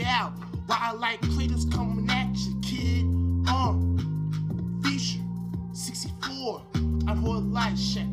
it out. like critters coming at you, kid. Uh, um, feature 64 I'm a light Shack.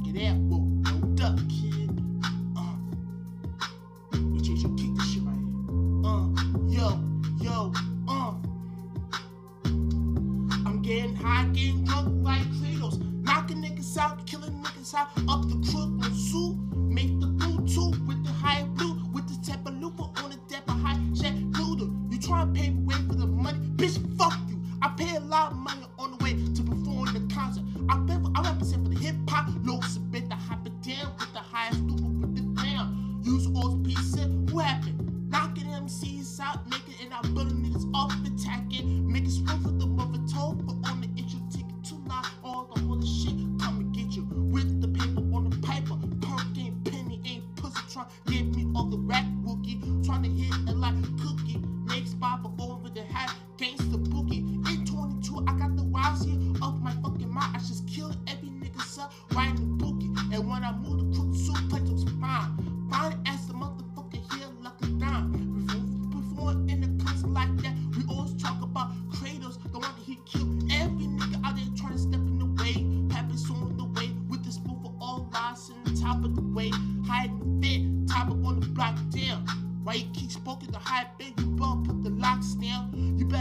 East out naked and I'm building niggas off attacking. Making room for the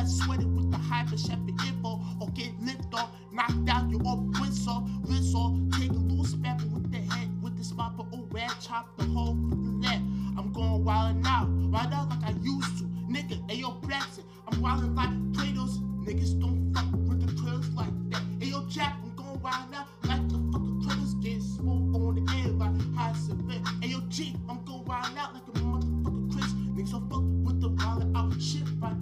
get sweated with the hype and shepherd info or get lift off, knocked out, you up, rinse off, rinse off, take a loose pepper with the head, with the spot, but old red, chop the whole net. I'm going wild now, wild out like I used to. Nigga, and ayo, Braxton, I'm wildin' like Kratos. Niggas don't fuck with the curves like that. Ayo, Jack, I'm going wild now like the fucking Kratos. Get smoke on the air like high cement. Ayo, G, I'm going wild out like a motherfucking Chris. Niggas don't fuck with the wild out shit right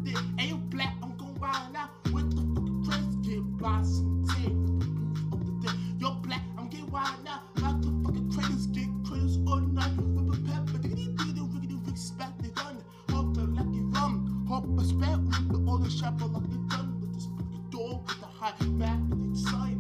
high back with excitement.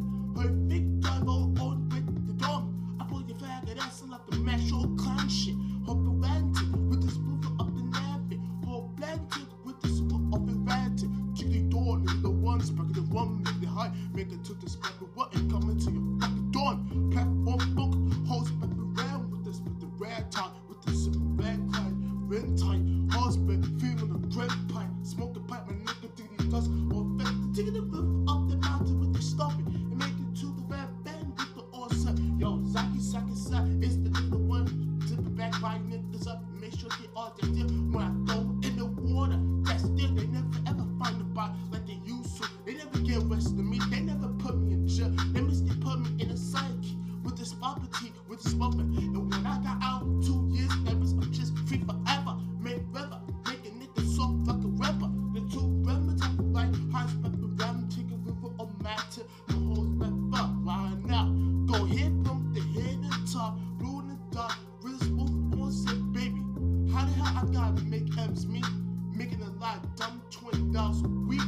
weak.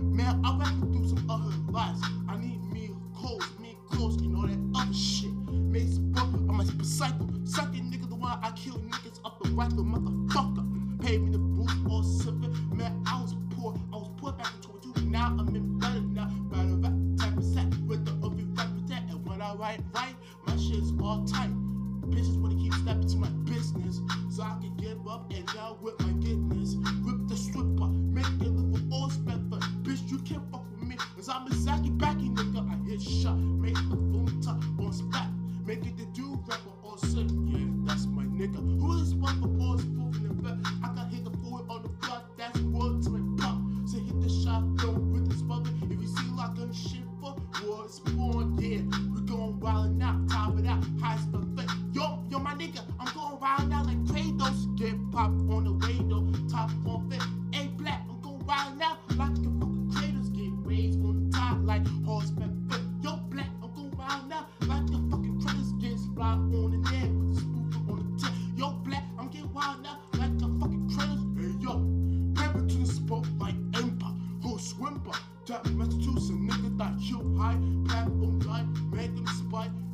Man, I've to through some other lives. I need me clothes, me clothes, and all that other shit. Mace some I'm a disciple. Second nigga, the one I kill niggas up the rifle, motherfucker. Paid me the boot or something. Man, I was poor. I was poor back in 22. Now I'm in better now. Battle type 10 set with the OV rap that. And when I write right, my shit's all tight. Bitches wanna keep stepping to my business. So I can give up and down with my goodness. Rip the strip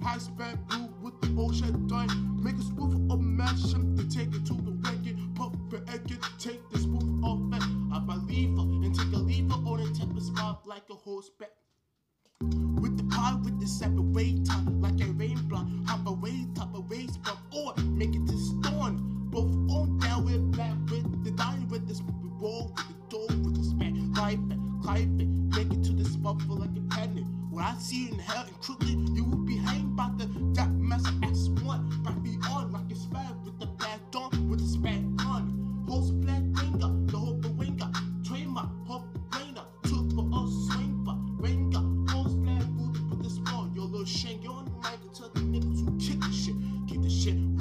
high span blue with the ocean dime. Make a spoof of mashem to take it to the record. Puff for egg take this spoof off back. I believe lever and take a lever on a tempest spot like a horseback. With the pie, with the separator, like a rain block. Hop away, top a race, but or make it to storm. Both on down with back with the dime with this roll with the door with the span. Life, life, make it to the spot for like a pendant. What I see in hell and crooked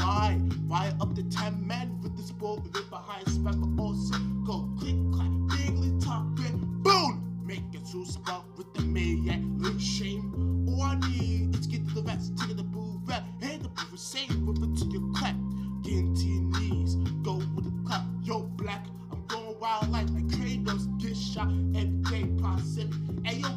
right up the 10 men with this we live behind but also go click, clack, bigly top, it, boom! Make it to spot with the maniac, little shame. All I need is get to the vest, take the boo rap, and the boo same with it to your clap. Get into your knees, go with the clap. Yo, black, I'm going wild like my Kratos, get shot every day, Pacific. Hey, yo,